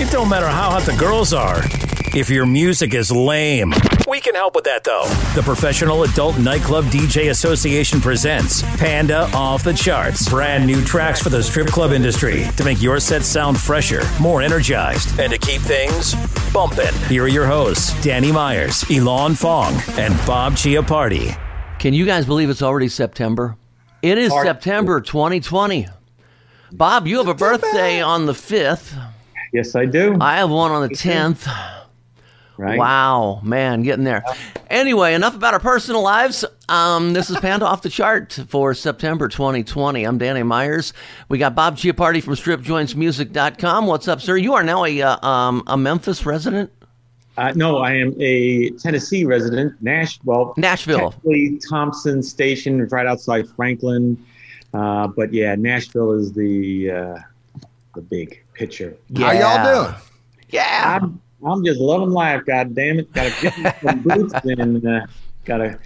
It don't matter how hot the girls are. If your music is lame, we can help with that though. The Professional Adult Nightclub DJ Association presents Panda Off the Charts. Brand new tracks for the strip club industry to make your set sound fresher, more energized, and to keep things bumping. Here are your hosts, Danny Myers, Alon Fong, and Bob Chiappardi. Can you guys believe it's already September? It is September 2020. Bob, you have a birthday on the 5th. Yes, I do. I have one on the 10th. Right. Wow, man, getting there. Anyway, enough about our personal lives. Um, this is Panda Off the Chart for September 2020. I'm Danny Myers. We got Bob Chiappardi from StripJointsMusic.com. What's up, sir? You are now a uh, um, a Memphis resident. Uh, no, I am a Tennessee resident. Nash, well, Nashville. technically Thompson Station, right outside Franklin. Uh, but yeah, Nashville is the uh, the big picture. How y'all doing? Yeah. I'm I'm just loving life. God damn it! Got to get some boots and uh, got to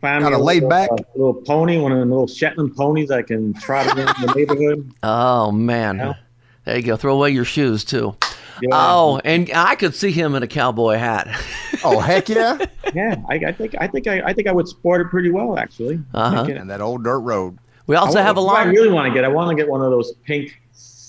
find Kinda a laid little, back? uh, little pony, one of the little Shetland ponies I can trot around in the neighborhood. Oh man. Yeah. There you go. Throw away your shoes too. Yeah. Oh, and I could see him in a cowboy hat. Oh heck yeah! Yeah, I, I think I think I, I think I would sport it pretty well actually. Uh-huh. And that old dirt road. We also I have a want- what I really want to get. I want to get one of those pink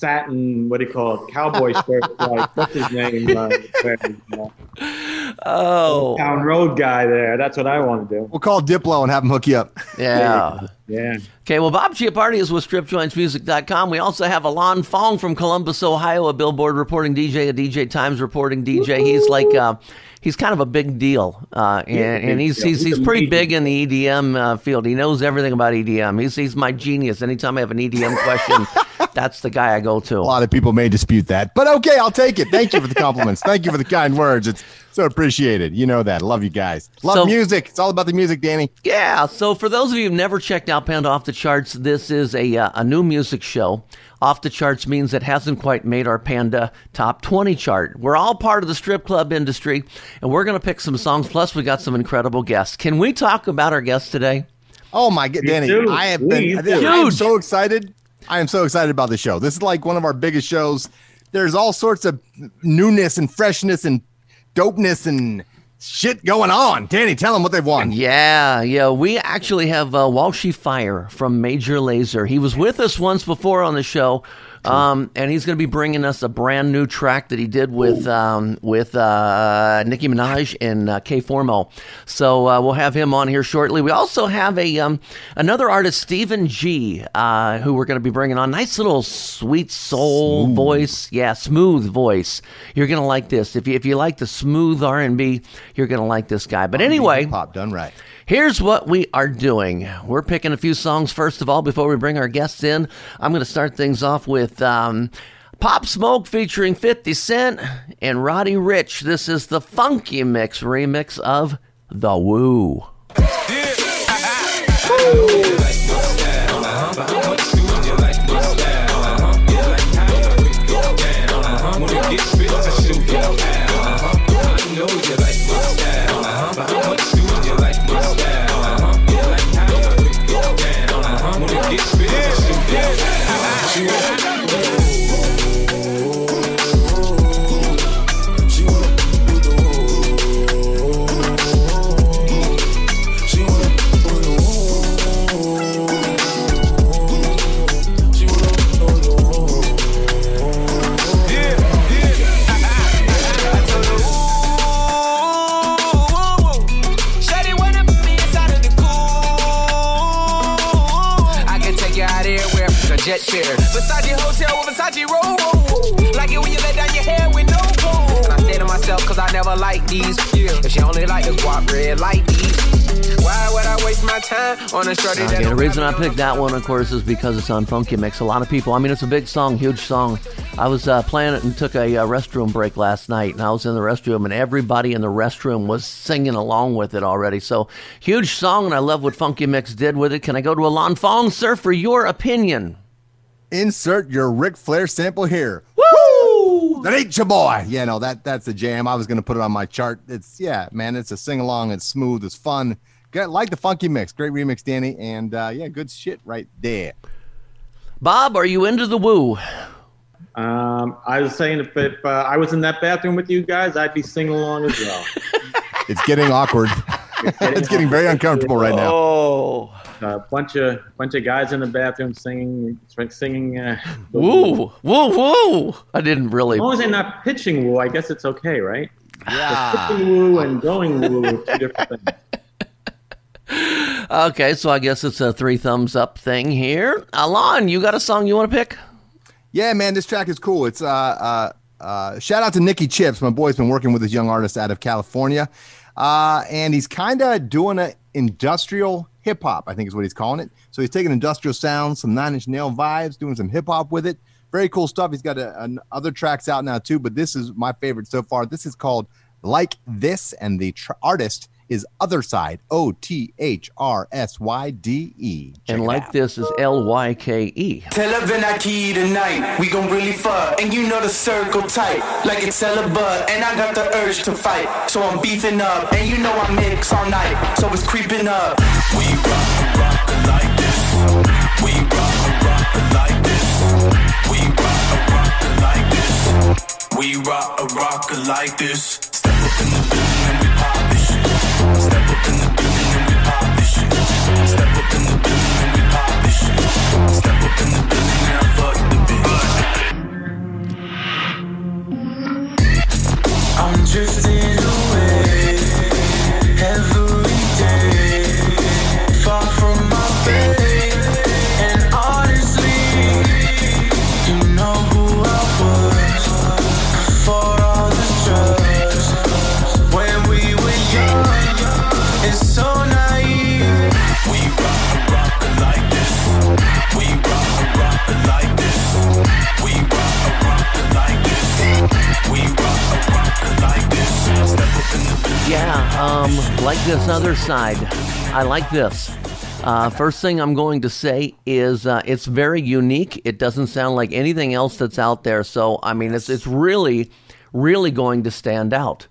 satin. What do you call it? Cowboy shirts. like what's his name? Uh, uh, Oh, Town Road guy there. That's what I want to do. We'll call Diplo and have him hook you up. yeah. Yeah. Okay, well, Bob Chiappardi is with StripJointsMusic.com. We also have Alon Fong from Columbus, Ohio, a Billboard reporting DJ, a DJ Times reporting DJ. He's like, uh, he's kind of a big deal, uh, and, a and he's deal. he's, He's he's pretty major big in the EDM uh, field. He knows everything about EDM. He's he's my genius. Anytime I have an EDM question, that's the guy I go to. A lot of people may dispute that, but okay, I'll take it. Thank you for the compliments. Thank you for the kind words. It's so appreciated. You know that. Love you guys. Love So- music. It's all about the music, Danny. Yeah. So for those of you who've never checked out Panda Off the Charts, this is a uh, a new music show. Off the charts means it hasn't quite made our Panda Top 20 chart. We're all part of the strip club industry, and we're going to pick some songs. Plus, we got some incredible guests. Can we talk about our guests today? Oh my god, Danny! do. I have been. do. I am so excited. I am so excited about the show. This is like one of our biggest shows. There's all sorts of newness and freshness and dopeness and shit going on. Danny, tell them what they've won. Yeah, yeah. We actually have uh, Walshy Fire from Major Lazer. He was with us once before on the show. Um, and he's going to be bringing us a brand new track that he did with um, with uh, Nicki Minaj and uh, K Formo. So uh, we'll have him on here shortly. We also have a um, another artist, Steven G, uh, who we're going to be bringing on. Nice little sweet soul voice, yeah, smooth voice. You're going to like this. If you if you like the smooth R and B, you're going to like this guy. But anyway, pop done right. Here's what we are doing. We're picking a few songs first of all before we bring our guests in. I'm going to start things off with um, Pop Smoke featuring 50 Cent and Roddy Ricch. This is the Funky Mix remix of The Woo. Versace time on a shorty Okay, the reason I picked that one, of course, is because it's on Funky Mix. A lot of people, I mean, it's a big song, huge song. I was uh, playing it and took a uh, restroom break last night, and I was in the restroom, and everybody in the restroom was singing along with it already. So, huge song, and I love what Funky Mix did with it. Can I go to Alon Fong, sir, for your opinion? Insert your Ric Flair sample here. Woo! That ain't your boy. Yeah, no, that that's a jam. I was gonna put it on my chart. It's yeah, man. It's a sing along. It's smooth. It's fun. Get, like the funky mix. Great remix, Danny. And uh, yeah, good shit right there. Bob, are you into the woo? Um, I was saying if, if uh, I was in that bathroom with you guys, I'd be singing along as well. It's getting awkward. it's getting very uncomfortable right now. Oh, A bunch of bunch of guys in the bathroom singing, singing. Uh, woo, woo, woo! I didn't really. As long as they're not pitching woo, I guess it's okay, right? Yeah. Pitching woo and going woo are two different things. Okay, so I guess it's a three thumbs up thing here. Alon, you got a song you want to pick? Yeah, man, this track is cool. It's uh uh uh shout out to Nicky Chips. My boy's been working with this young artist out of California. Uh and he's kind of doing a industrial hip hop, I think is what he's calling it. So he's taking industrial sounds, some nine inch nail vibes, doing some hip hop with it. Very cool stuff. He's got a, an, other tracks out now too, but this is my favorite so far. This is called Like This, and the tr- artist is Other Side, O T H R S Y D E. Check and like out. this is L Y K E. Tell her when key tonight, we gon' really fuck. And you know the circle tight, like it's celibate. And I got the urge to fight, so I'm beefing up. And you know I mix all night, so it's creeping up. We rock, rock like this. We rock, rock like this. We rock, rock like this. We rock, rock like this. Drifting this other side. I like this. Uh, first thing I'm going to say is uh, it's very unique. It doesn't sound like anything else that's out there. So I mean, it's it's really, really going to stand out.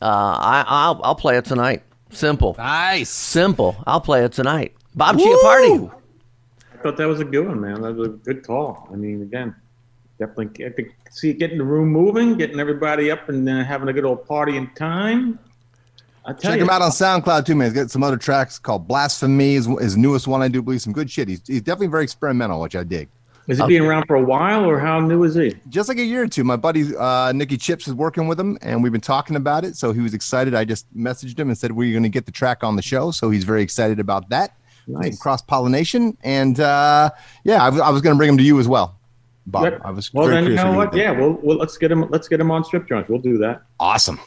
Uh, I I'll, I'll play it tonight. Simple, Nice. simple. I'll play it tonight. Bob Chiappardi. I thought that was a good one, man. That was a good call. I mean, again, definitely I think see getting the room moving, getting everybody up and uh, having a good old party in time. I tell Check you, him out on SoundCloud too, man. He's got some other tracks called Blasphemy, is his newest one. I do believe some good shit. He's, he's definitely very experimental, which I dig. Is he being around for a while, or how new is he? Just like a year or two, my buddy uh, Nicky Chips is working with him, and we've been talking about it. So he was excited. I just messaged him and said we're going to get the track on the show. So he's very excited about that. Nice. Cross pollination, and uh, yeah, I, was- going to bring him to you as well, Bob. Yep. I was well, then you know what? would think. Yeah, well, well, let's get him. Let's get him on strip joints. We'll do that. awesome.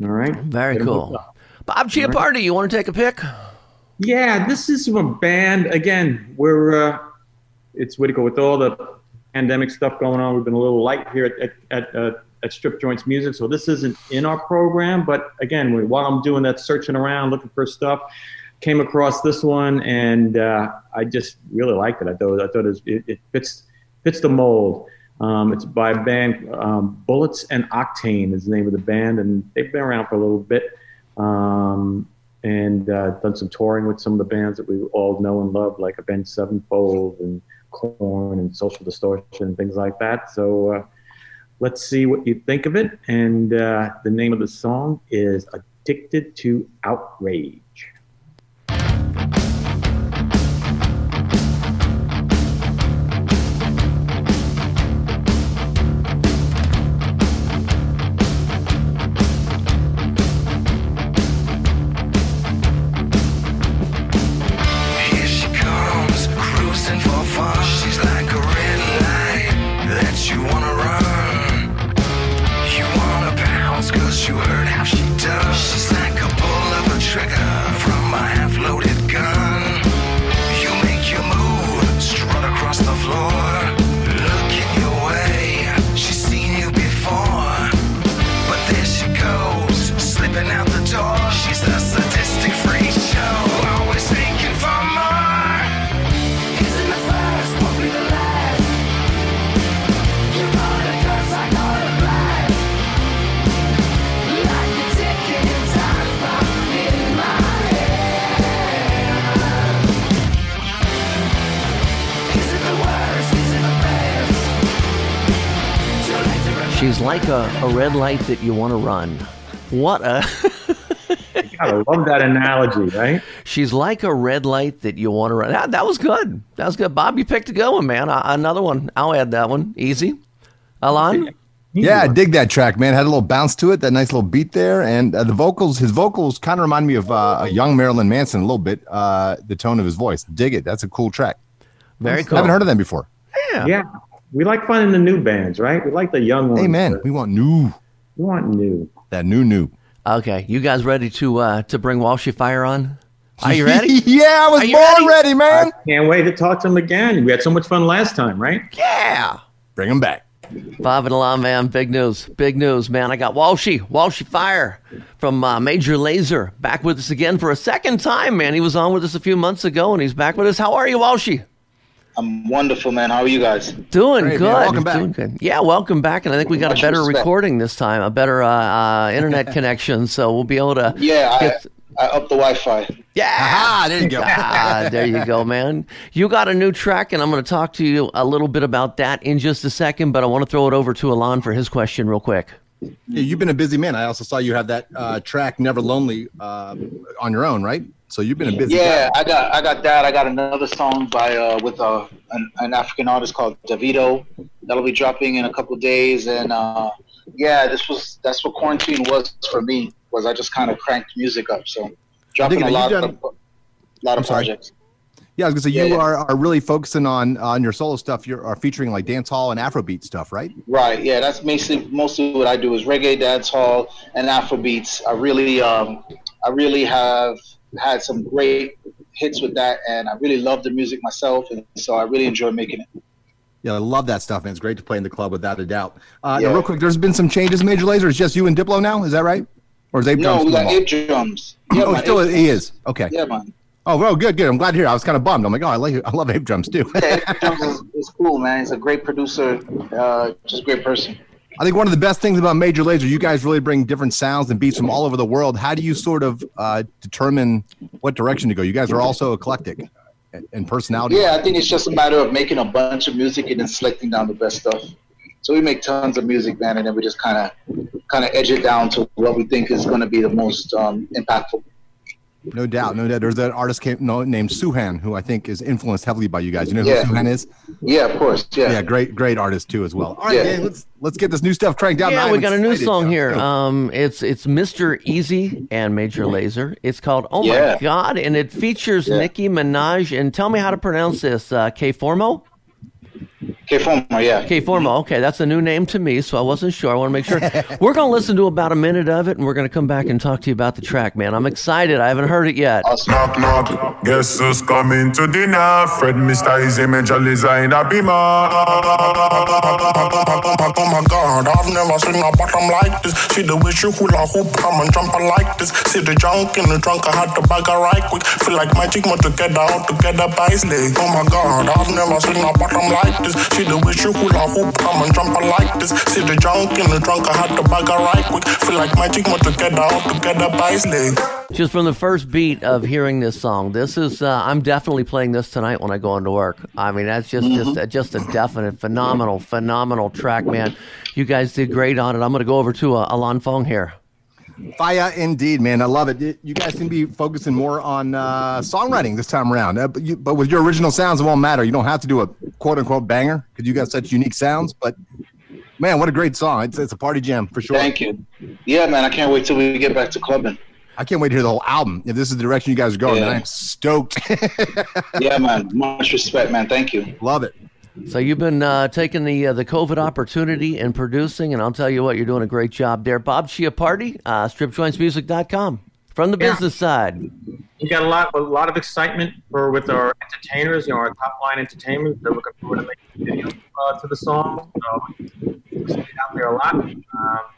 All right. Very Get him cool. Hooked up. Bob Chiappardi, you want to take a pick? Yeah, this is a band. Again, we're uh, it's what do you call with all the pandemic stuff going on. We've been a little light here at at, at, uh, at Strip Joints Music, so this isn't in our program. But again, we- while I'm doing that searching around looking for stuff, came across this one, and uh, I just really liked it. I thought I thought it, was, it, it fits fits the mold. Um, it's by a band, um, Bullets and Octane is the name of the band, and they've been around for a little bit. Um, and uh, done some touring with some of the bands that we all know and love, like Avenged Sevenfold and Korn and Social Distortion and things like that. So uh, let's see what you think of it. And uh, the name of the song is Addicted to Outrage. Red light that you want to run. What a. I love that analogy, right? She's like a red light that you want to run. That, that was good. That was good. Bob, you picked a good one, man. Uh, another one. I'll add that one. Easy. Alon? Yeah, I dig that track, man. Had a little bounce to it, that nice little beat there, and uh, the vocals. His vocals kind of remind me of uh, a young Marilyn Manson a little bit. Uh, the tone of his voice, dig it. That's a cool track. Very cool. Haven't heard of them before. Yeah. Yeah. We like finding the new bands, right? We like the young ones. Amen. We want new, We want new. that new new. Okay. You guys ready to uh, to bring Walshy Fire on? Are you ready? yeah, I was Are born ready? ready, man. Can't wait to talk to them again. We had so much fun last time, right? yeah. Bring them back. Bob and Alon, man, big news, big news, man. I got Walshy, Walshy Fire from uh, Major Lazer back with us again for a second time, man. He was on with us a few months ago, and he's back with us. How are you, Walshy? I'm wonderful, man. How are you guys? Doing Great, good. man. Welcome back. Doing good. Yeah, welcome back. And I think we got a better respect. recording this time, a better uh, uh, internet connection, so we'll be able to. Yeah, I, get- I up the Wi-Fi. yeah. Ah, there you go. ah, there you go, man. You got a new track, and I'm going to talk to you a little bit about that in just a second. But I want to throw it over to Alon for his question, real quick. Yeah, you've been a busy man. I also saw you have that uh, track "Never Lonely" uh, on your own, right? So you've been a busy. Yeah, guy. I got I got that. I got another song by uh, with uh, an, an African artist called Davido that'll be dropping in a couple of days. And uh, yeah, this was that's what quarantine was for me. Was I just kind of cranked music up? So dropping a lot You've of done- lot I'm of projects. Yeah, I was gonna say Yeah, you yeah. are, are really focusing on on your solo stuff. You are featuring like dance hall and Afrobeat stuff, right? Right. Yeah, that's mostly mostly what I do is reggae, dance hall, and Afrobeats. I really um I really have had some great hits with that, and I really love the music myself, and so I really enjoy making it. Yeah, I love that stuff, man. It's great to play in the club without a doubt. Uh, Yeah. Now, real quick, there's been some changes. in Major Lazer, it's just you and Diplo now. Is that right? Or is Ape No, Drums we still got? Ape drums. Yeah, oh, man, still Ape he is. Okay. Yeah, man. Oh, well, good, good. I'm glad to hear. I was kind of bummed. I'm like, oh, I like, I love Ape Drums too. Yeah, Ape drums is, is cool, man. He's a great producer, uh, just a great person. I think one of the best things about Major Lazer, you guys really bring different sounds and beats from all over the world. How do you sort of uh, determine what direction to go? You guys are also eclectic and- personality. Yeah, I think it's just a matter of making a bunch of music and then selecting down the best stuff. So we make tons of music, man, and then we just kind of kind of edge it down to what we think is going to be the most um, impactful. No doubt, no doubt. There's an artist came, no, named Suhan who I think is influenced heavily by you guys. You know who Yeah. Suhan is? Yeah, of course. Yeah. Yeah, great, great artist too as well. All right, Yeah. Dan, let's let's get this new stuff cranked out. yeah, man. we I'm got a new excited. song here. Um, it's it's Mr. Eazi and Major Lazer. It's called Oh Yeah. My God, and it features Yeah. Nicki Minaj. And tell me how to pronounce this. Uh, K Formo. K Forma, yeah. K Formo. Okay, that's a new name to me, so I wasn't sure. I want to make sure. we're gonna listen to about a minute of it, and we're gonna come back and talk to you about the track, man. I'm excited. I haven't heard it yet. Awesome. Knock, knock. Guess who's coming to dinner? Fred, Mr. Eazi, Major Lazer in a beamer. Oh my god, I've never seen a bottom like this. See the way she hula hoop, come and jump like this. See the junk in the trunk, I had to bag her right quick. Feel like magic, more together, all together by his. Oh my god, I've never seen a bottom like this. See the way she hula hoop, come and jump like this. See the junk in the trunk, I had to bag her right quick. Feel like magic, more together, all together by leg. Just from the first beat of hearing this song, this is uh, I'm definitely playing this tonight when I go into work. I mean, that's just just Mm-hmm. just a definite phenomenal phenomenal track, man. You guys did great on it. I'm going to go over to uh, Alon Fong here. Fire indeed, man. I love it. You guys can be focusing more on uh, songwriting this time around. Uh, but, you, but with your original sounds, it won't matter. You don't have to do a quote unquote banger because you got such unique sounds. But man, what a great song! It's, it's a party jam for sure. Thank you. Yeah, man. I can't wait till we get back to clubbing. I can't wait to hear the whole album. If this is the direction you guys are going, Yeah. I'm stoked. Yeah, man. Much respect, man. Thank you. love it. So you've been uh, taking the uh, the COVID opportunity and producing, and I'll tell you what, you're doing a great job there. Bob Chiappardi, uh, stripjointsmusic.com. From the Yeah. business side. We got a lot, a lot of excitement for with our entertainers. You know, our top line entertainment. They're looking forward to making videos uh, to the song. So, we see it out there a lot. Um,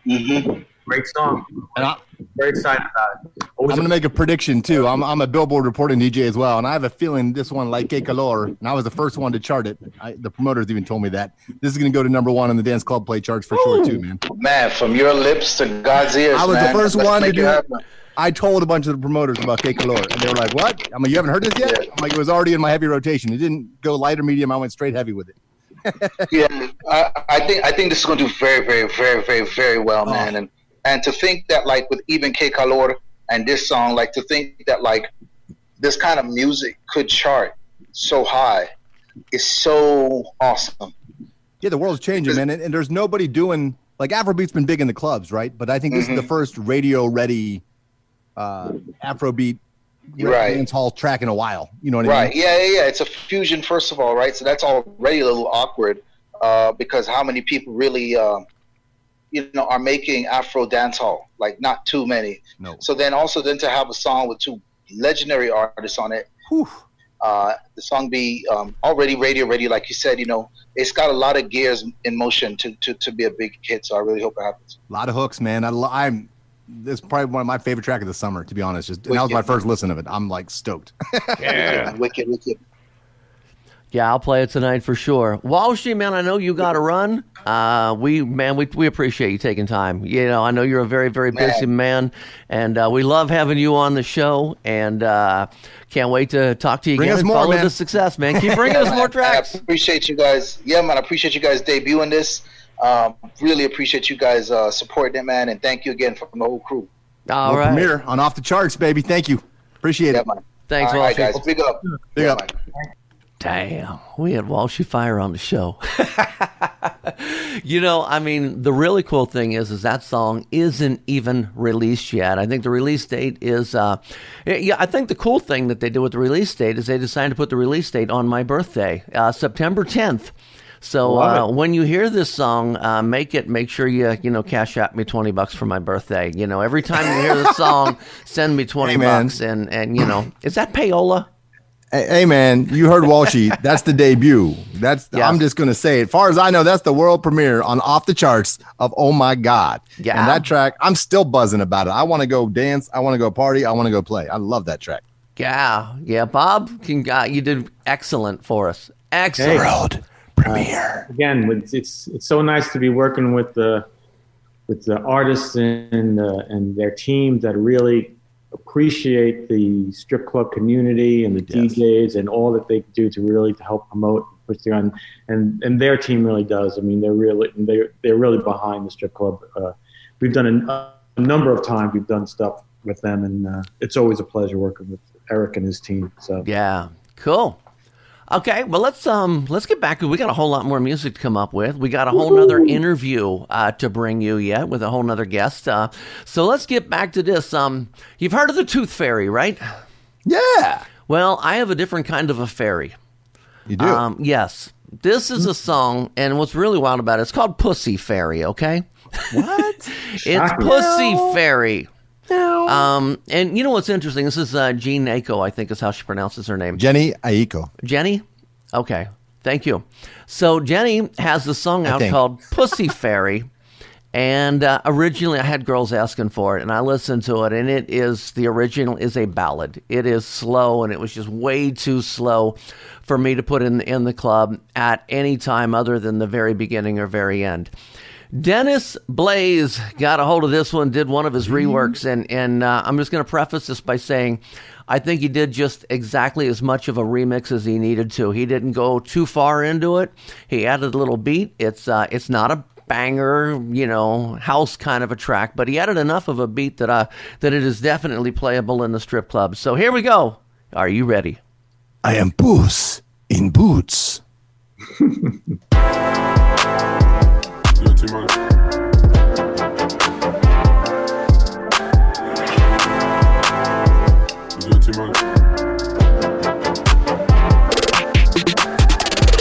hmm great song. And I, Very excited about it. I'm going to make a prediction too. I'm, I'm a Billboard reporting DJ as well, and I have a feeling this one, like Que Calor, and I was the first one to chart it. I, the promoters even told me that this is going to go to number one on the dance club play charts for sure too, man. Man, from your lips to God's ears, I was man. the first Let's one to do it it. I told a bunch of the promoters about Que Calor, and they were like, "What?" I'm like, "You haven't heard this yet?" I'm like, "It was already in my heavy rotation. It didn't go light or medium. I went straight heavy with it." yeah, I, I think I think this is going to do very, very, very, very, very well, Oh. man. And and to think that like with even Que Calor and this song, like to think that like this kind of music could chart so high is so awesome. Yeah, the world's changing, man, and, and there's nobody doing like Afrobeat's been big in the clubs, right? But I think this is the Mhm. first radio-ready uh, Afrobeat Right. dance hall track in a while. You know what I mean? Right. Yeah, yeah, yeah. It's a fusion, first of all, right? So that's already a little awkward uh, because how many people really, uh, you know, are making Afro dancehall? Like, not too many. No. So then also then to have a song with two legendary artists on it, Whew. uh, the song be um, already radio ready, like you said, you know, it's got a lot of gears in motion to, to, to be a big hit. So I really hope it happens. A lot of hooks, man. I, lo- I'm. This is probably one of my favorite track of the summer, to be honest. Just and that was my first listen of it. I'm like stoked. Yeah. Wicked, wicked. Yeah, I'll play it tonight for sure. Walshy, man, I know you got to run. Uh, we, man, we, we appreciate you taking time. You know, I know you're a very, very busy man, and uh, we love having you on the show, and uh, can't wait to talk to you Bring again us and more, follow man. the success, man. Keep bringing Yeah, us man. more tracks. I appreciate you guys. Yeah, man. I appreciate you guys debuting this. Um, really appreciate you guys uh, supporting it, man. And thank you again from the whole crew. All World right. Premiere on off the charts, baby. Thank you. Appreciate Yeah, it. man. Thanks, All right, Walshy. guys. Big up. Big Yeah, up. man. Damn, we had Walshy Fire on the show. you know, I mean, the really cool thing is, is that song isn't even released yet. I think the release date is, uh, yeah, I think the cool thing that they did with the release date is they decided to put the release date on my birthday, uh, September 10th. So uh, when you hear this song, uh, make it. Make sure you you know cash out me twenty bucks for my birthday. You know, every time you hear the song, send me twenty Hey, bucks, and and you know, is that payola? Hey, hey, man, you heard Walshy. That's the debut. That's Yes. I'm just gonna say. As far as I know, that's the world premiere on Off the Charts of Oh My God. Yeah. And that track, I'm still buzzing about it. I want to go dance. I want to go party. I want to go play. I love that track. Yeah, yeah, Bob, can, uh, you did excellent for us. Excellent. World premiere. again, it's it's it's so nice to be working with the with the artists and uh, and their teams that really appreciate the strip club community and the Yes. DJs and all that they do to really to help promote push the on and and their team really does. I mean, they're really they're they're really behind the strip club. Uh, we've done a, a number of times. We've done stuff with them, and uh, it's always a pleasure working with Eric and his team. So Yeah, cool. Okay, well let's um let's get back. We got a whole lot more music to come up with. We got a whole nother interview uh, to bring you yet with a whole nother guest. Uh, so let's get back to this. Um, you've heard of the Tooth Fairy, right? Yeah. Well, I have a different kind of a fairy. You do. Um, yes, this is a song, and what's really wild about it, it's called Pussy Fairy. Okay, what? it's Pussy Fairy. Um, and you know what's interesting? This is uh, Jean Nako, I think is how she pronounces her name. Jhené Aiko. Jhené? Okay. Thank you. So Jhené has a song out called Pussy Fairy. And uh, originally, I had girls asking for it, and I listened to it, and it is the original is a ballad. It is slow, and it was just way too slow for me to put in in the club at any time other than the very beginning or very end. Dennis Blaze got a hold of this one, did one of his reworks, and and uh, I'm just going to preface this by saying, I think he did just exactly as much of a remix as he needed to. He didn't go too far into it. He added a little beat. It's uh, it's not a banger, you know, house kind of a track, but he added enough of a beat that uh, that it is definitely playable in the strip club. So here we go. Are you ready? I am Puss in Boots. Yo, T-Man.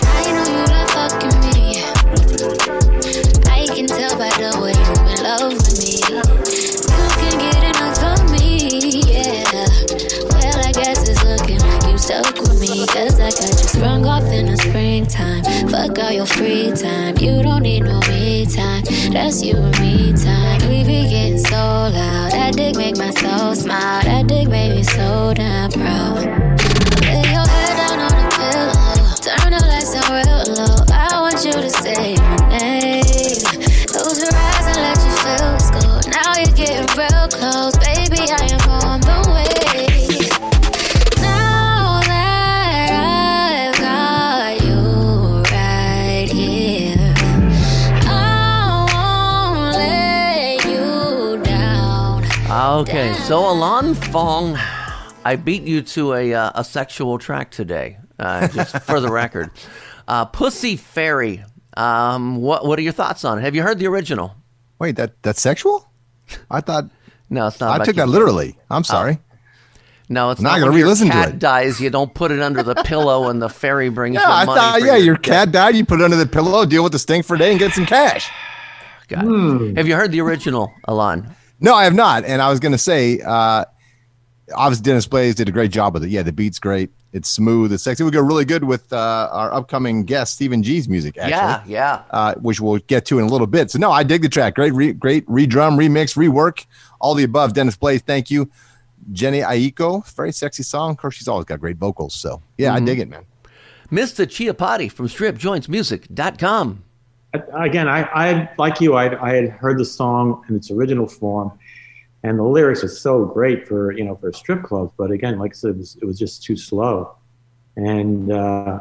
I know you love fucking me. I can tell by the way you in love with me. You can get enough of me, yeah. Well, I guess it's looking you stuck with me. Cause I got you sprung off in the springtime. Fuck all your free time. You don't need no. That's you and me time. We be getting so loud. That dick make my soul smile. That dick made me so damn proud. Lay your head down on the pillow. Turn the lights down real low. I want you to say my name. Close your eyes and let your feels go. Now you're getting real close, baby. I am Okay, so Alon Fong, I beat you to a uh, a sexual track today. Uh, just for the record, uh, Pussy Fairy. Um, what what are your thoughts on it? Have you heard the original? Wait, that that's sexual? I thought. No, it's not. I took you. that literally. I'm sorry. No, it's I'm not not. gonna re-listen to cat it. dies, you don't put it under the pillow, and the fairy brings Yeah, I money. thought. Yeah, your cat died. You put it under the pillow, deal with the stink for a day, and get some cash. Got it. Have you heard the original, Alon? No, I have not. And I was going to say, uh, obviously, Dennis Blaze did a great job with it. Yeah, the beat's great. It's smooth. It's sexy. We go really good with uh, our upcoming guest, Steven G's music. Actually, Yeah, yeah. uh, which we'll get to in a little bit. So no, I dig the track. Great, re- great redrum, remix, rework, all the above. Dennis Blaze, thank you. Jhené Aiko, very sexy song. Of course, she's always got great vocals. So yeah, I Mhm. dig it, man. Mr. Chiappardi from StripJointsMusic.com. again, I, I like you. I, I had heard the song in its original form, and the lyrics are so great for you know for a strip club. But again, like I said, it was, it was just too slow, and uh,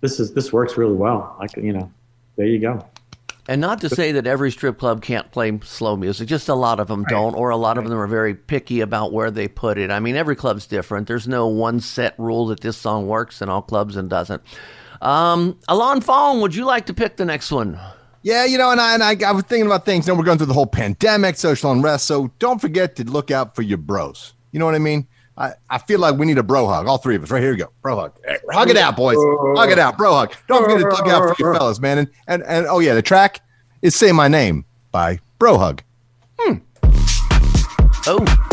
this is this works really well. Like you know, there you go. And not to say that every strip club can't play slow music, just a lot of them don't, or a lot of them are very picky about where they put it. I mean, every club's different. There's no one set rule that this song works in all clubs and doesn't. Um, Alon Fong, would you like to pick the next one? Yeah, you know, and I, and I, I was thinking about things. You know, we're going through the whole pandemic, social unrest. So don't forget to look out for your bros. You know what I mean? I, I feel like we need a bro hug. All three of us. Right here we go. Bro hug. Hey, hug it out, boys. Hug it out. Bro hug. Don't forget to look out for your fellas, man. And, and, and oh, yeah, the track is Say My Name by Bro Hug. Hmm. Oh.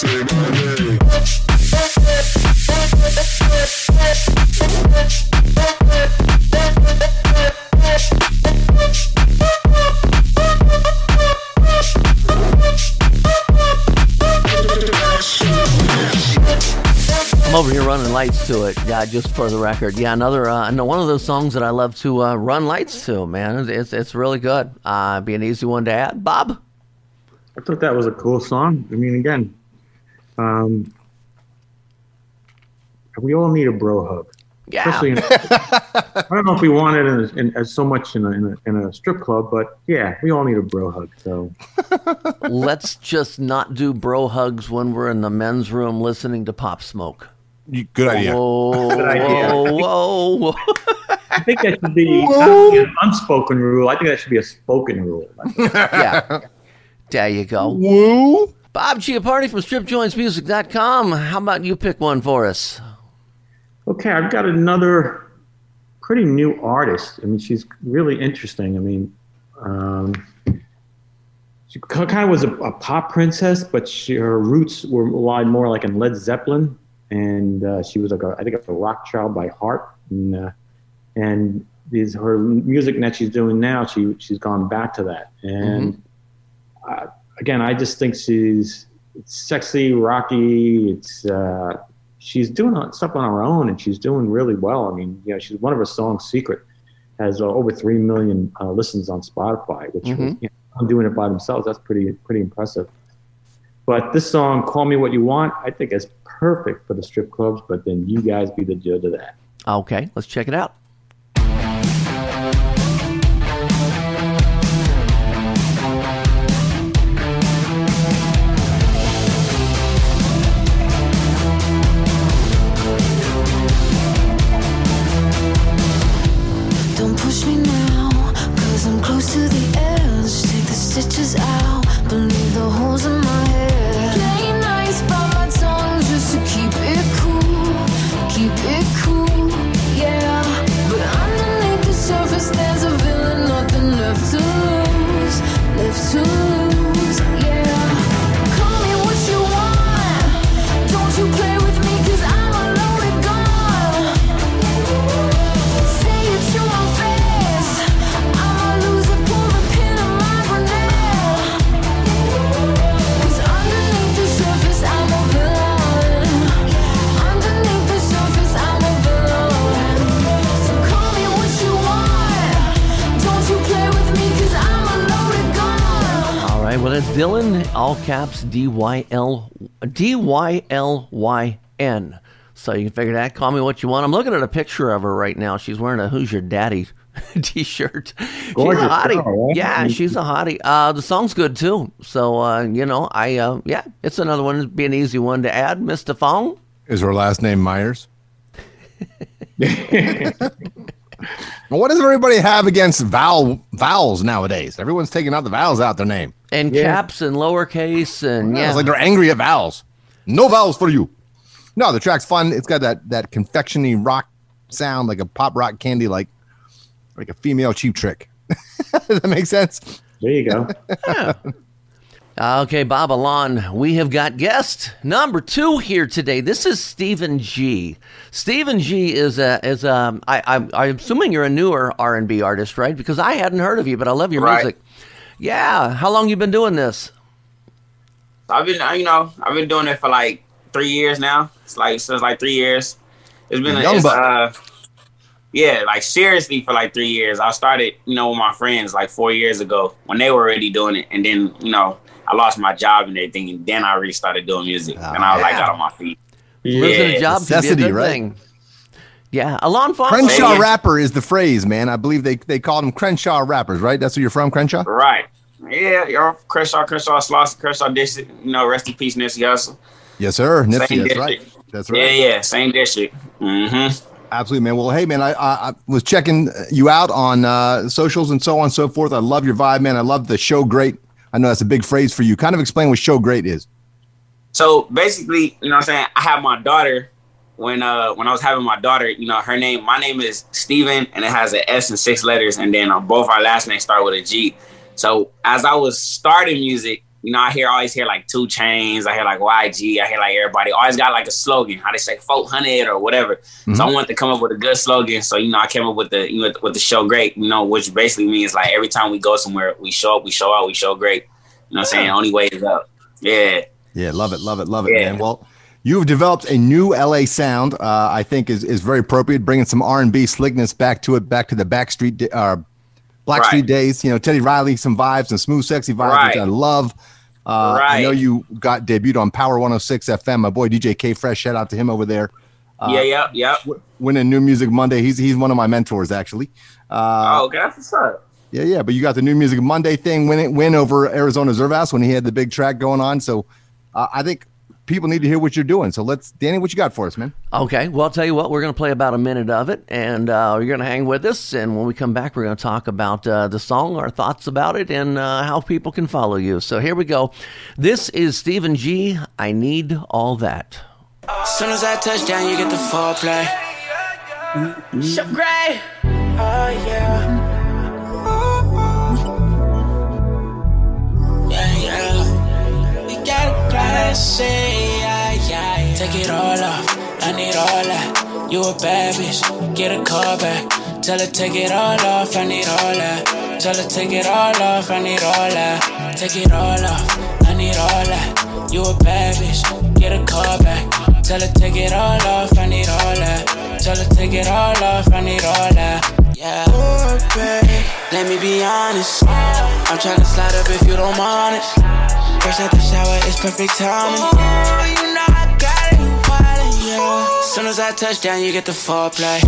I'm over here running lights to it. Yeah, just for the record. Yeah, another uh, no, one of those songs that I love to uh, run lights to. Man, it's it's really good. Uh, be an easy one to add. Bob. I thought that was a cool song. I mean, again, um, we all need a bro hug. Yeah. Especially in, I don't know if we want it in, in, as so much in a, in, a, in a strip club, but yeah, we all need a bro hug. So Let's just not do bro hugs when we're in the men's room listening to Pop Smoke. Good idea. Whoa, Good idea. whoa, whoa. I think that should be an unspoken rule. I think that should be a spoken rule. yeah. There you go. Woo. Bob Chiappardi from StripJointsMusic.com. How about you pick one for us? Okay, I've got another pretty new artist. I mean, she's really interesting. I mean, um, she kind of was a, a pop princess, but she, her roots were lied more like in Led Zeppelin, and uh, she was like a, I think a rock child by heart. And uh, and these her music that she's doing now, she she's gone back to that. And uh, again, I just think she's it's sexy, rocky. It's uh, she's doing stuff on her own, and she's doing really well. I mean, you know, she's one of her songs, "Secret," has uh, over three million uh, listens on Spotify, which Mhm. you know, I'm doing it by themselves. That's pretty pretty impressive. But this song, "Call Me What You Want," I think is perfect for the strip clubs. But then you guys be the judge of that. Okay, let's check it out. Caps D Y L D Y L Y N. So you can figure that. Call me what you want. I'm looking at a picture of her right now. She's wearing a "Who's Your Daddy" T-shirt. She's a hottie. girl, right? Yeah, she's a hottie. Uh, the song's good too. So uh, you know, I uh, yeah, it's another one. It'd be an easy one to add, Mister Fong. Is her last name Myers? Well, what does everybody have against vowel vowels nowadays? Everyone's taking out the vowels out their name. And caps and lowercase and Yeah, yeah, it's like they're angry at vowels. No vowels for you. No, the track's fun. It's got that that confectiony rock sound, like a pop rock candy, like like a female cheap trick. Does that make sense? There you go. Okay, Bob Alon, we have got guest number two here today. This is Steven G. Steven G. is a is a I I'm, I'm assuming you're a newer R and B artist, right? Because I hadn't heard of you, but I love your Right. music. Yeah, how long you been doing this? I've been, you know, I've been doing it for like three years now. It's like since like three years. It's been, a, Young it's, uh, yeah, like seriously for like three years. I started, you know, with my friends like four years ago when they were already doing it, and then you know, I lost my job and everything, and then I really started doing music, and I was like yeah. got on my feet. Losing a job can be a Necessity, good right? thing. Yeah, Alon Fong. Crenshaw yeah. rapper is the phrase, man. I believe they they called them Crenshaw rappers, right? That's where you're from, Crenshaw. Right. Yeah, you're Crenshaw, Crenshaw, Slauson, Crenshaw District. You know, rest in peace, Nipsey Hussle. Yes, sir. Nipsey, Same that's district. right. That's right. Yeah, yeah, same district. Mm-hmm. Absolutely, man. Well, hey, man, I, I, I was checking you out on uh, socials and so on and so forth. I love your vibe, man. I love the show great. I know that's a big phrase for you. Kind of explain what show great is. So basically, you know what I'm saying? I have my daughter when uh when I was having my daughter, you know, her name my name is Steven and it has an S and six letters and then uh, both our last names start with a G. So as I was starting music, you know, I hear always hear like 2 Chainz, I hear like YG, I hear like everybody always got like a slogan, how they say 400 or whatever. So I wanted to come up with a good slogan. So you know, I came up with the you know, with the show great, you know, which basically means like every time we go somewhere, we show up, we show out, we show great. You know what I'm saying? Only way is up. Yeah. Yeah, love it, love it, love it, Yeah. man. Well, you've developed a new LA sound. Uh, I think is is very appropriate, bringing some R and B slickness back to it, back to the Backstreet, da- uh, Blackstreet Right. days. You know, Teddy Riley, some vibes, some smooth, sexy vibes, which I love. Uh, I know you got debuted on Power 106 FM. My boy DJ K Fresh, shout out to him over there. Uh, yeah, yeah. yep. winning New Music Monday. He's he's one of my mentors actually. Uh, oh, that's what's up. Yeah, yeah. But you got the New Music Monday thing win win over Arizona Zervas when he had the big track going on. So uh, I think people need to hear what you're doing. So let's, Danny, what you got for us, man? Okay, well, I'll tell you what, we're going to play about a minute of it, and uh, you're going to hang with us. And when we come back, we're going to talk about uh, the song, our thoughts about it, and uh, how people can follow you. So here we go. This is Steven G. I Need All That. Soon as I touch down, you get the foreplay. So great. Oh yeah. Yeah, yeah. Got a class, yeah, yeah, yeah. Take it all off. I need all that. You a bad bitch. Get a call back. Tell her take it all off. I need all that. Tell her take it all off. I need all that. Take it all off. I need all that. You a bad bitch. Get a call back. Tell her take it all off. I need all that. Tell her take it all off. I need all that. Yeah. Oh, babe. Let me be honest. I'm tryna slide up if you don't mind it. Fresh out the shower, it's perfect timing. Oh, you know I got it. Wildin', yeah. Soon as I touch down, you get the foreplay.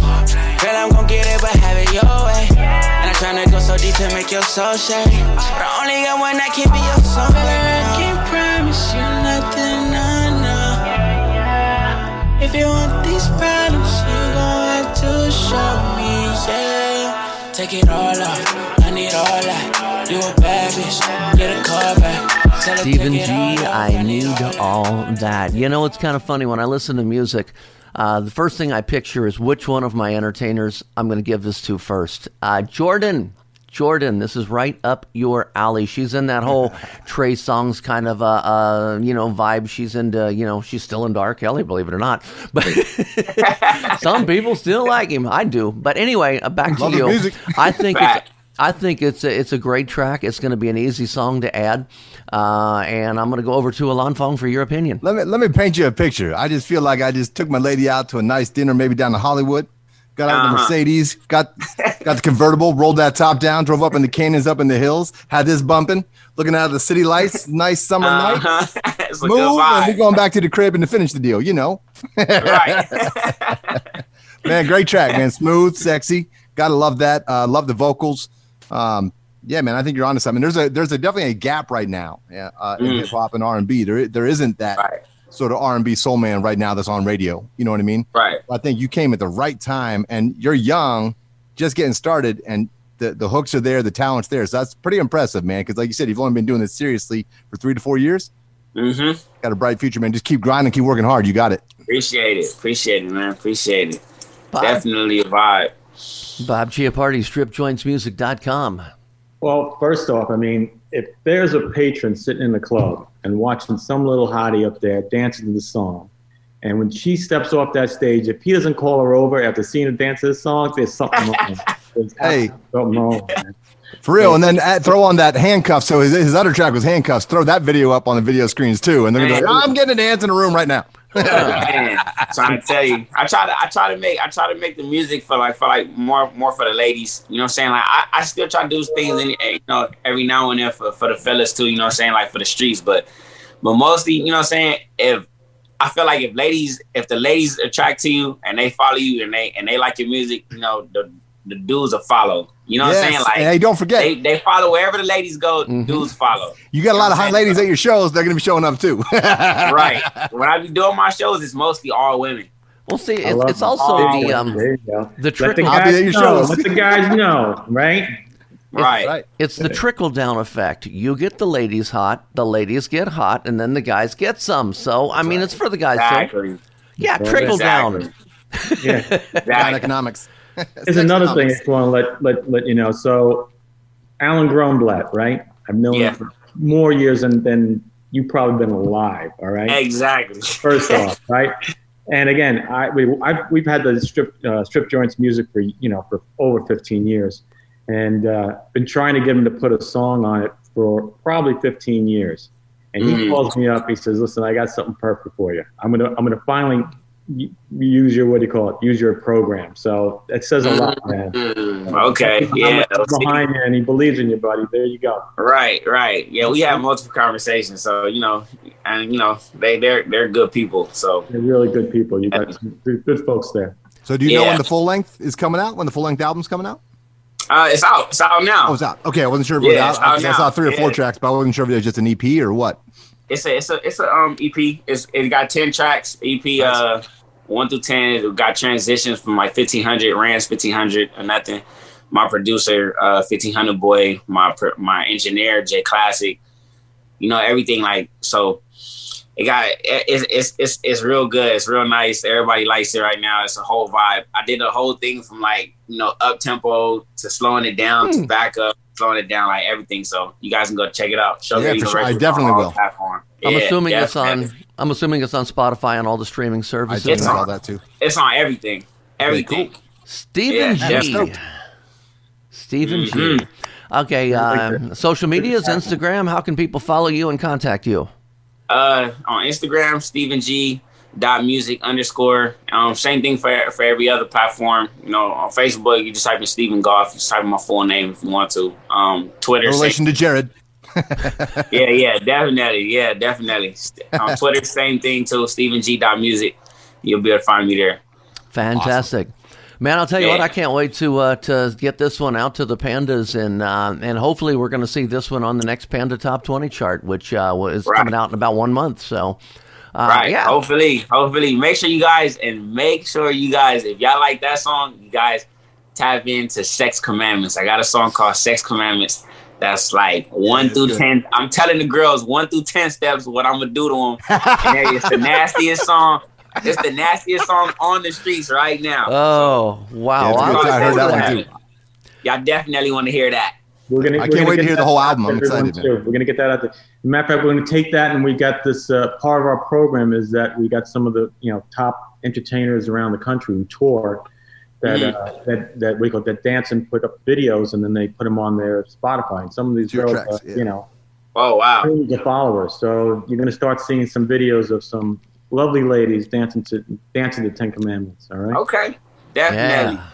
Girl, I'm gon' get it, but have it your way. And I'm tryna go so deep to make your soul shake. But I only got one that can be your soul. I can't promise you nothing, I know. If you want these problems, you gon' have to show me, yeah. Take it all off, I need all that. You a bad bitch, get a call back. Steven G, I G, all need all that. You know, it's kind of funny when I listen to music. Uh, the first thing I picture is which one of my entertainers I'm going to give this to first. Uh, Jordan, Jordan, this is right up your alley. She's in that whole Trey Songz kind of uh, uh, you know vibe. She's into you know she's still into R. Kelly, believe it or not. But some people still like him. I do. But anyway, uh, back to Love the you. music. I think it's, Fact. I think it's a, it's a great track. It's going to be an easy song to add, uh, and I'm going to go over to Alon Fong for your opinion. Let me let me paint you a picture. I just feel like I just took my lady out to a nice dinner, maybe down to Hollywood. got out the Uh-huh. Mercedes, got got the convertible, rolled that top down, drove up in the canyons, up in the hills, had this bumping, looking out of the city lights, nice summer night. Uh-huh. it's a Move, and we're going back to the crib and to finish the deal. You know, right. man, great track, man. Smooth, sexy. Gotta love that. Uh, love the vocals. Um, yeah, man, I think you're onto something. There's a there's a definitely a gap right now uh, in Mm. hip hop and R and B. There there isn't that sort of R and B soul man right now that's on radio. You know what I mean? Right. I think you came at the right time, and you're young, just getting started, and the the hooks are there, the talent's there. So that's pretty impressive, man. Because like you said, you've only been doing this seriously for three to four years. Mm-hmm. Got a bright future, man. Just keep grinding, keep working hard. You got it. Appreciate it. Appreciate it, man. Appreciate it. Definitely a vibe. Bob Chiappardi, stripjointsmusic.com. Well, first off, I mean, if there's a patron sitting in the club and watching some little hottie up there dancing to the song, and when she steps off that stage, if he doesn't call her over after seeing her dance to the song, there's something wrong. There's Hey. something wrong. man. For real, and then add, throw on that handcuffs. So his, his other track was handcuffs. Throw that video up on the video screens too, and they're gonna be like, "I'm getting a dance in the room right now." Oh, man, trying to tell you, I try to, I try to make, I try to make the music for like, for like more, more for the ladies. You know what I'm saying? Like, I, I still try to do things, in, eh, you know, every now and then for, for the fellas too. You know what I'm saying? Like for the streets, but, but mostly, you know what I'm saying? If I feel like if ladies, if the ladies attract to you and they follow you and they and they like your music, you know, the the dudes will follow. You know what I'm saying? Like, and hey, don't forget- they, they follow wherever the ladies go. Mhm. Dudes follow. You got a lot of hot ladies at your shows. They're gonna be showing up too. right. When I be doing my shows, it's mostly all women. Well, see, it's, it's also There the go. um There you go. the Let the guys know. Let the guys know, right? Right. It's the trickle down effect. You get the ladies hot, the ladies get hot, and then the guys get some. So I mean, it's for the guys. too. Exactly. Yeah, trickle down. Yeah. Bad economics. There's another thing I just want to let, let let you know. So, Alan Grunblatt, right? I've known Yeah. him for more years than, than you probably been alive. All right. Exactly. First off, right? And again, I we I've, we've had the strip uh, strip joints music for you know for over 15 years, and uh, been trying to get him to put a song on it for probably 15 years. And he Mm. calls me up. He says, "Listen, I got something perfect for you. I'm gonna I'm gonna finally use your what do you call it? Use your program." So it says a lot, man. Mm, okay. Yeah. behind you, and he believes in you, buddy. There you go. Right. Right. Yeah. We have multiple conversations, so you know, and you know, they they're they're good people. So They're really good people. You got some good, good folks there. So do you know when the full length is coming out? When the full length album's coming out? uh, it's out. It's out now. Oh, it's out. Okay, I wasn't sure if it was Yeah, out. out I, I saw three or four Yeah. tracks, but I wasn't sure if it was just an EP or what. It's a it's a it's a um EP. It's it got ten tracks. EP uh one through ten. It got transitions from like fifteen hundred Rams fifteen hundred or nothing. My producer uh fifteen hundred boy. My my engineer J Classic. You know everything like so. It got it- it's it's it's it's real good. It's real nice. Everybody likes it right now. It's a whole vibe. I did the whole thing from like you know up tempo to slowing it down to back up, slowing it down, like everything. So you guys can go check it out. Show Yeah, for sure. I definitely will. platforms. I'm Yeah, assuming it's on. I'm assuming it's on Spotify and all the streaming services. It's all on, that too. It's on everything. Everything. Steven Yeah, G. definitely. Steven G. Mhm. Okay, uh, social medias, Instagram. How can people follow you and contact you? Uh, on Instagram, Steven G. Dot music underscore. Um, same thing for for every other platform. You know, on Facebook, you just type in Steven Goff. You just type in my full name if you want to. Um, Twitter, No same- relation to Jared. yeah, yeah, definitely, yeah, definitely. On Twitter, same thing too. Steven G. Music. You'll be able to find me there. Fantastic. Man, I'll tell you what, I can't wait to uh, to get this one out to the pandas, and uh, and hopefully we're going to see this one on the next Panda Top 20 chart, which uh, is Right. coming out in about one month. So, uh, right. yeah, Hopefully, hopefully, make sure you guys and make sure you guys, if y'all like that song, you guys tap into Sex Commandments. I got a song called Sex Commandments. That's like one it's through good. ten. I'm telling the girls one through ten steps what I'm gonna do to them. and it's the nastiest song. It's the nastiest song on the streets right now. Oh wow! Yeah, it's I'll good. look I heard that one too. Y'all definitely want to hear that. We're gonna. I we're can't gonna wait to hear the whole album. I'm excited, too. We're gonna get that out there. Matter of fact, we're gonna take that, and we got this uh, part of our program is that we got some of the you know top entertainers around the country who tour that Mm. uh, that that we call that dance and put up videos, and then they put them on their Spotify. And some of these Your girls, tracks, uh, yeah. you know, Oh wow. millions of followers. So you're gonna start seeing some videos of some lovely ladies dancing to dancing to Ten Commandments. All right. Okay. Definitely. Yeah.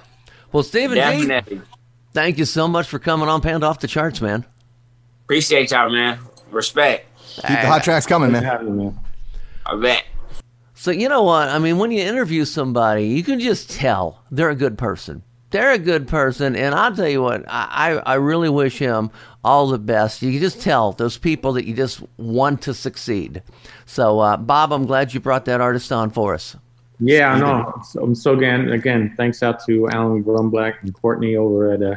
Well, Steven G, Definitely. thank you so much for coming on Panda Off the Charts, man. Appreciate y'all, man. Respect. Keep the hot tracks coming, man. I bet. So you know what? I mean, when you interview somebody, you can just tell they're a good person. They're a good person, and I'll tell you what, I, I really wish him all the best. You can just tell those people that you just want to succeed. So, uh, Bob, I'm glad you brought that artist on for us. Yeah, I know. So, I'm so again, again, thanks out to Alan Grunblatt and Courtney over at uh,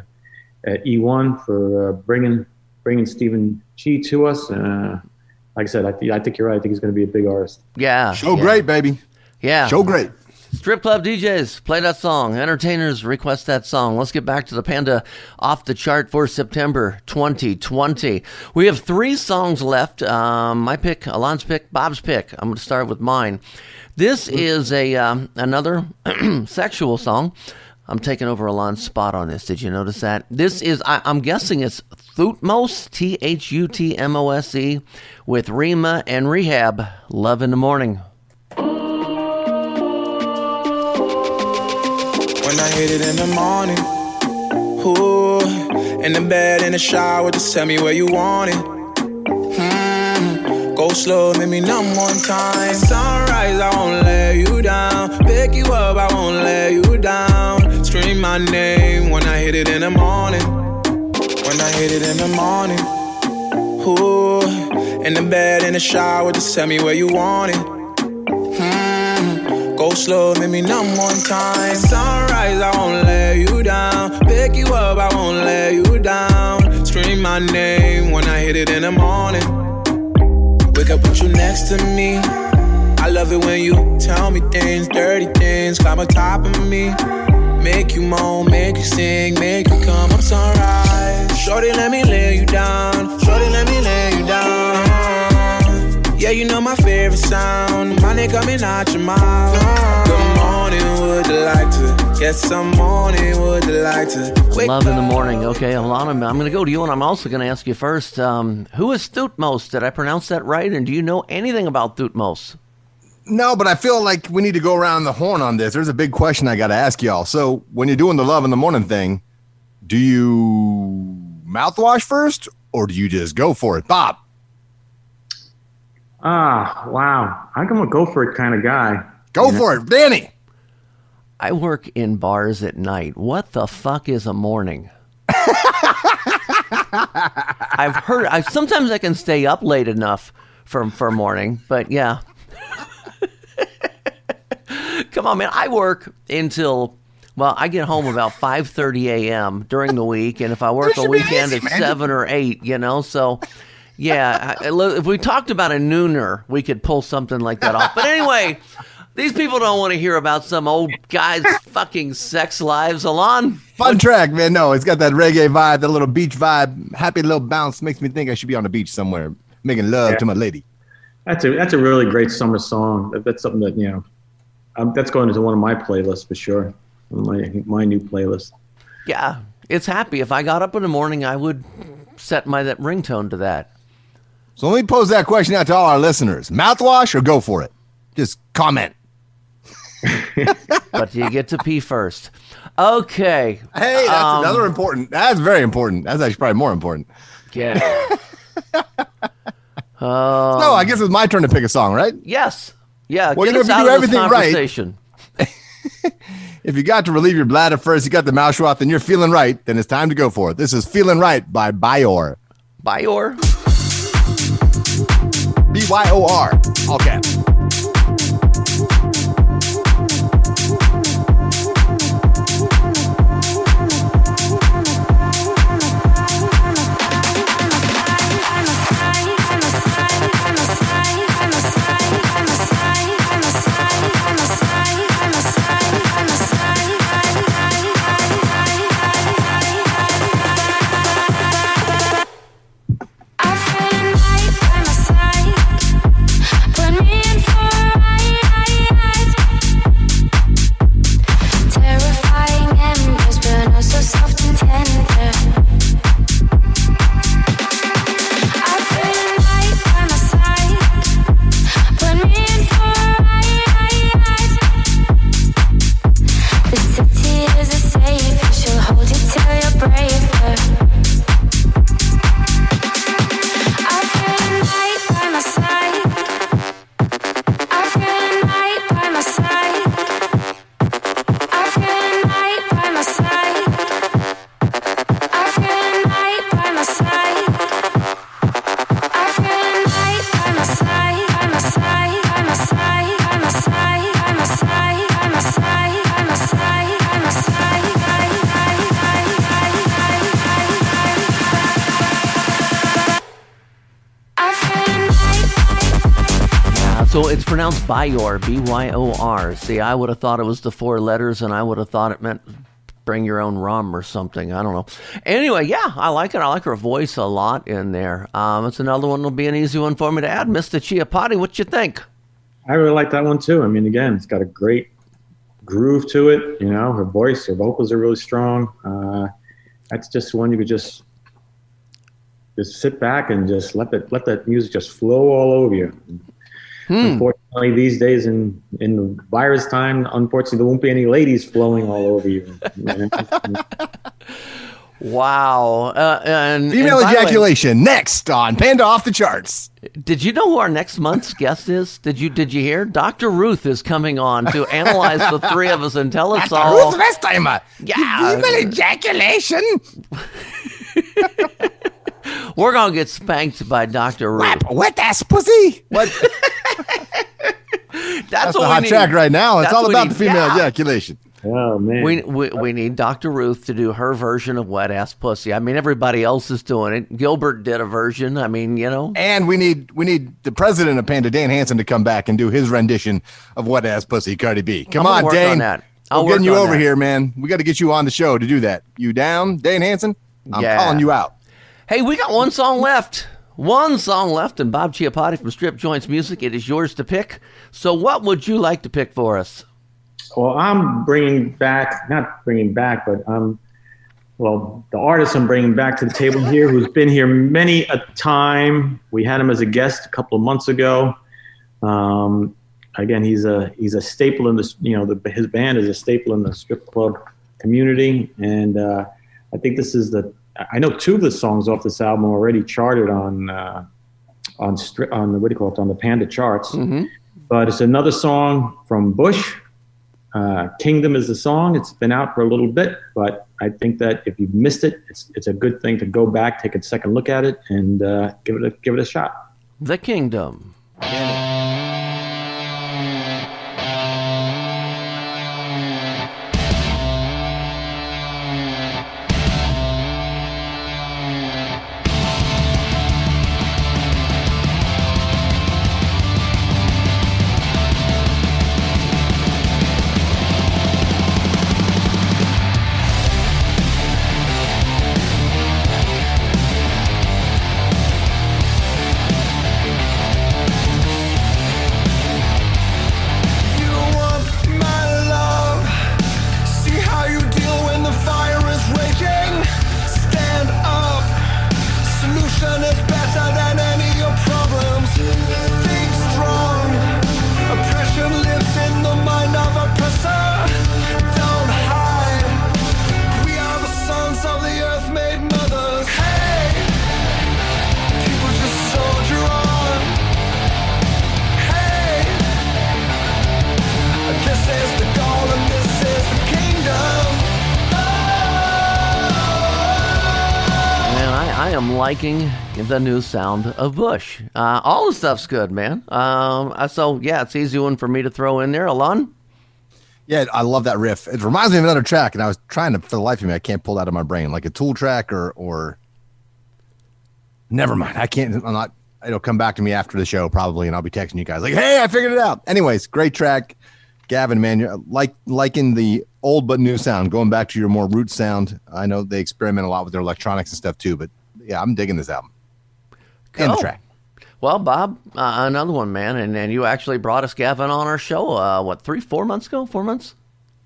at E1 for uh, bringing bringing Steven G to us. Uh, like I said, I, th- I think you're right. I think he's going to be a big artist. Yeah. Show yeah. great, baby. Yeah. Show great. Strip club DJs, play that song. Entertainers request that song. Let's get back to the Panda off the chart for September 2020. We have three songs left. Um, my pick, Alon's pick, Bob's pick. I'm going to start with mine. This is a um, another sexual song. I'm taking over Alon's spot on this. Did you notice that? This is, I, I'm guessing it's Thutmose, T H U T M O S E, with Rima and Rehab. Love in the morning. When I hit it in the morning, ooh, in the bed, in the shower, just tell me where you want it. Hmm, go slow, make me numb one time. Sunrise, I won't let you down. Pick you up, I won't let you down. Scream my name when I hit it in the morning. When I hit it in the morning, ooh, in the bed, in the shower, just tell me where you want it. Hmm, Go slow, make me numb one time. Sunrise, I won't let you down. Pick you up, I won't let you down. Scream my name when I hit it in the morning. Wake up with you next to me. I love it when you tell me things, dirty things, climb on top of me. Make you moan, make you sing, make you come up sunrise. Shorty, let me lay you down. Shorty, let me lay you down. Yeah, you know my favorite sound. Money coming out your mouth. Good morning, would you like to get some morning? Would you like to wake Love in the morning. Okay, Alana, I'm going to go to you, and I'm also going to ask you first. Um, who is Thutmose? Did I pronounce that right? And do you know anything about Thutmose? No, but I feel like we need to go around the horn on this. There's a big question I got to ask y'all. So, when you're doing the love in the morning thing, do you mouthwash first or do you just go for it? Bob. Ah, wow. I'm going to go for it kind of guy. Go for it, Danny. I work in bars at night. What the fuck is a morning? I've heard. I sometimes I can stay up late enough for for morning, but yeah. Come on, man. I work until well, I get home about five thirty a.m. during the week, and if I work a weekend, it's seven or eight. You know, so. Yeah, I- I- if we talked about a nooner, we could pull something like that off. But anyway, these people don't want to hear about some old guy's fucking sex lives. Alon, Fun track, man. No, it's got that reggae vibe, that little beach vibe. Happy little bounce makes me think I should be on the beach somewhere making love Yeah. to my lady. That's a that's a really great summer song. That, that's something that you know, um, that's going into one of my playlists for sure. My my new playlist. yeah, it's happy. If I got up in the morning, I would set my that ringtone to that. So let me pose that question out to all our listeners: mouthwash or go for it? Just comment. But you get to pee first. Okay. Hey, that's Um, another important. That's very important. That's actually probably more important. Yeah. no, I guess it's my turn to pick a song, right? Yes. Yeah. Well, you know, if you do everything right- If you got to relieve your bladder first, you got the mouth off, then you're feeling right. Then it's time to go for it. This is "Feeling Right" by BYOR. BYOR. B Y O R. All caps. Byor, B Y O R. See, I would have thought it was the four letters, and I would have thought it meant bring your own rum or something. I don't know. Anyway, yeah, I like it. I like her voice a lot in there. Um, it's another one. Will be an easy one for me to add. Mr. Chiappardi, what you think? I really like that one too. I mean, again, it's got a great groove to it. You know, her voice, her vocals are really strong. Uh, that's just one you could just just sit back and just let that let that music just flow all over you. Unfortunately, these days in in the virus time, unfortunately, there won't be any ladies flowing all over you. you? Wow. Uh, and Female and by the way, ejaculation next on Panda Off the Charts. did you know who our next month's guest is? Did you did you hear? Dr. Ruth is coming on to analyze the three of us and tell us all. Ruth Westheimer. Yeah. Female ejaculation. We're gonna get spanked by Dr. Ruth. Wet ass pussy. What? That's, That's the what we hot need. track right now. It's That's all about the female Yeah. ejaculation. Oh man. We, we we need Dr. Ruth to do her version of wet ass pussy. I mean, everybody else is doing it. Gilbert did a version. I mean, you know. And we need we need the president of Panda, Dan Hansen, to come back and do his rendition of wet ass pussy, Cardi B. Come I'm on, work Dane. on that. I'll We're getting you on over that. here, man. We got to get you on the show to do that. You down, Dane Hansen? I'm Yeah. calling you out. Hey, we got one song left. One song left, and Bob Chiappardi from Strip Joints Music. It is yours to pick. So, what would you like to pick for us? Well, I'm bringing back, not bringing back, but I'm, well, the artist I'm bringing back to the table here, who's been here many a time. We had him as a guest a couple of months ago. Um, again, he's a he's a staple in this. You know, the, his band is a staple in the strip club community, and uh, I think this is the. I know two of the songs off this album already charted on uh, on stri- on the what do you call it on the Panda charts. But it's another song from Bush. Uh, Kingdom is the song. It's been out for a little bit, but I think that if you've missed it, it's it's a good thing to go back, take a second look at it, and uh, give it a give it a shot. The Kingdom. You Liking the new sound of Bush. Uh, all the stuff's good, man. Um, uh, so, yeah, it's easy one for me to throw in there. Alon? Yeah, I love that riff. It reminds me of another track, and I was trying to, for the life of me, I can't pull that out of my brain, like a Tool track or or. Never mind. I can't. I'm not. It'll come back to me after the show probably, and I'll be texting you guys like, "Hey, I figured it out." Anyways, great track, Gavin. Man, you're like liking the old but new sound, going back to your more root sound. I know they experiment a lot with their electronics and stuff too, but yeah, I'm digging this album and the track. Well, Bob, uh, another one, man. And, and you actually brought us Gavin on our show, uh, what, three, four months ago? Four months?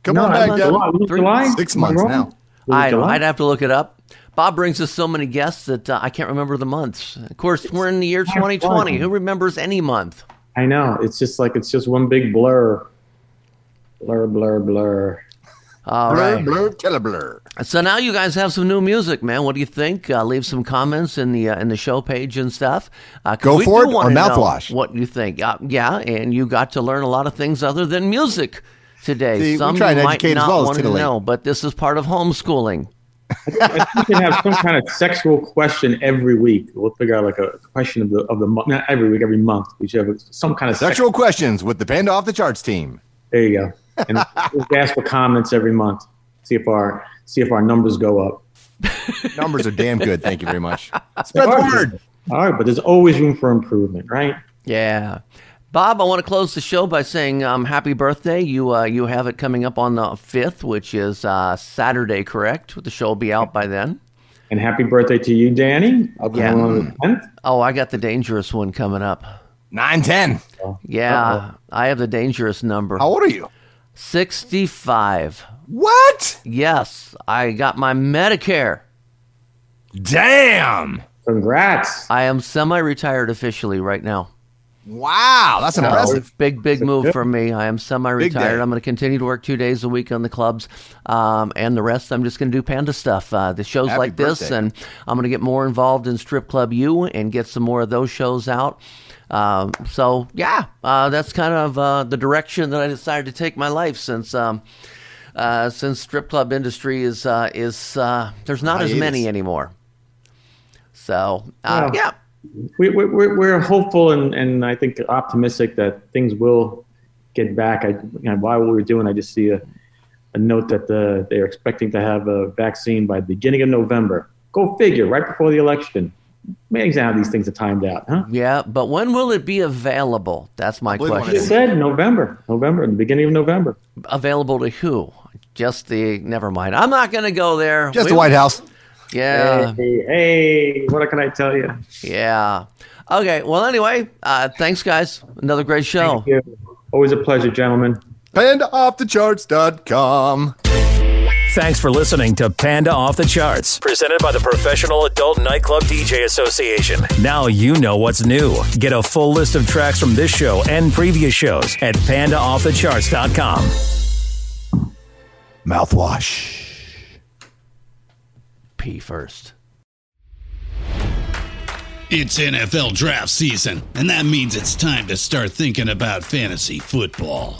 Come No, on back, Gavin. July- was it Three- July? Six months wrong? now. I don't. July? I'd have to look it up. Bob brings us so many guests that uh, I can't remember the months. Of course, we're in the year 2020. fun. Who remembers any month? I know. It's just like it's just one big blur, blur, blur, blur. All Blur, right. blur, tele blur. So now you guys have some new music, man. What do you think? Uh, leave some comments in the uh, in the show page and stuff. Uh, 'cause Go for it wanna or mouthwash? What you think? Uh, yeah, and you got to learn a lot of things other than music today. See, we some try and you might educate as not well want to know, but this is part of homeschooling. I think we can have some kind of sexual question every week. We'll figure out like a question of the of the month. Not every week, every month. We should have some kind of Sexual questions with the Panda Off the Charts team. There you go. And we'll ask for comments every month. See if our see if our numbers go up. Numbers are damn good. Thank you very much. Spread the word. All right, but there's always room for improvement, right? Yeah. Bob, I want to close the show by saying um, happy birthday. You uh, you have it coming up on the fifth, which is uh, Saturday, correct? The show will be out by then. And happy birthday to you, Danny. I'll be Yeah. on the 10th. Oh, I got the dangerous one coming up. Nine ten. Yeah, I have the dangerous number. How old are you? Sixty-five. What? Yes, I got my Medicare. Damn. Congrats. I am semi-retired officially right now. Wow, that's So, impressive. Big, big That's move for me. I am semi-retired. I'm going to continue to work two days a week on the clubs, um, and the rest I'm just going to do panda stuff. Uh, the shows Happy like this, and I'm going to get more involved in Strip Club U and get some more of those shows out. Um, so yeah, uh, that's kind of uh, the direction that I decided to take my life since. Um, uh, since strip club industry is uh, is uh, there's not as many anymore, so uh, Well, yeah, we, we, we're, we're hopeful and, and I think optimistic that things will get back. I, you know, while we were doing, I just see a, a note that the, they're expecting to have a vaccine by the beginning of November. Go figure, right before the election. Amazing how these things are timed out, huh? yeah. But when will it be available? That's my They question. said November, November, the beginning of November. available to who? Just the. Never mind. I'm not going to go there. Just We- the White House. Yeah. Hey, hey, what can I tell you? Yeah. Okay. Well, anyway, uh, thanks, guys. Another great show. Thank you. Always a pleasure, gentlemen. PandaOffTheCharts.com. Thanks for listening to Panda Off the Charts, presented by the Professional Adult Nightclub DJ Association. Now you know what's new. Get a full list of tracks from this show and previous shows at pandaoffthecharts.com. Mouthwash. P first. It's NFL draft season, and that means it's time to start thinking about fantasy football.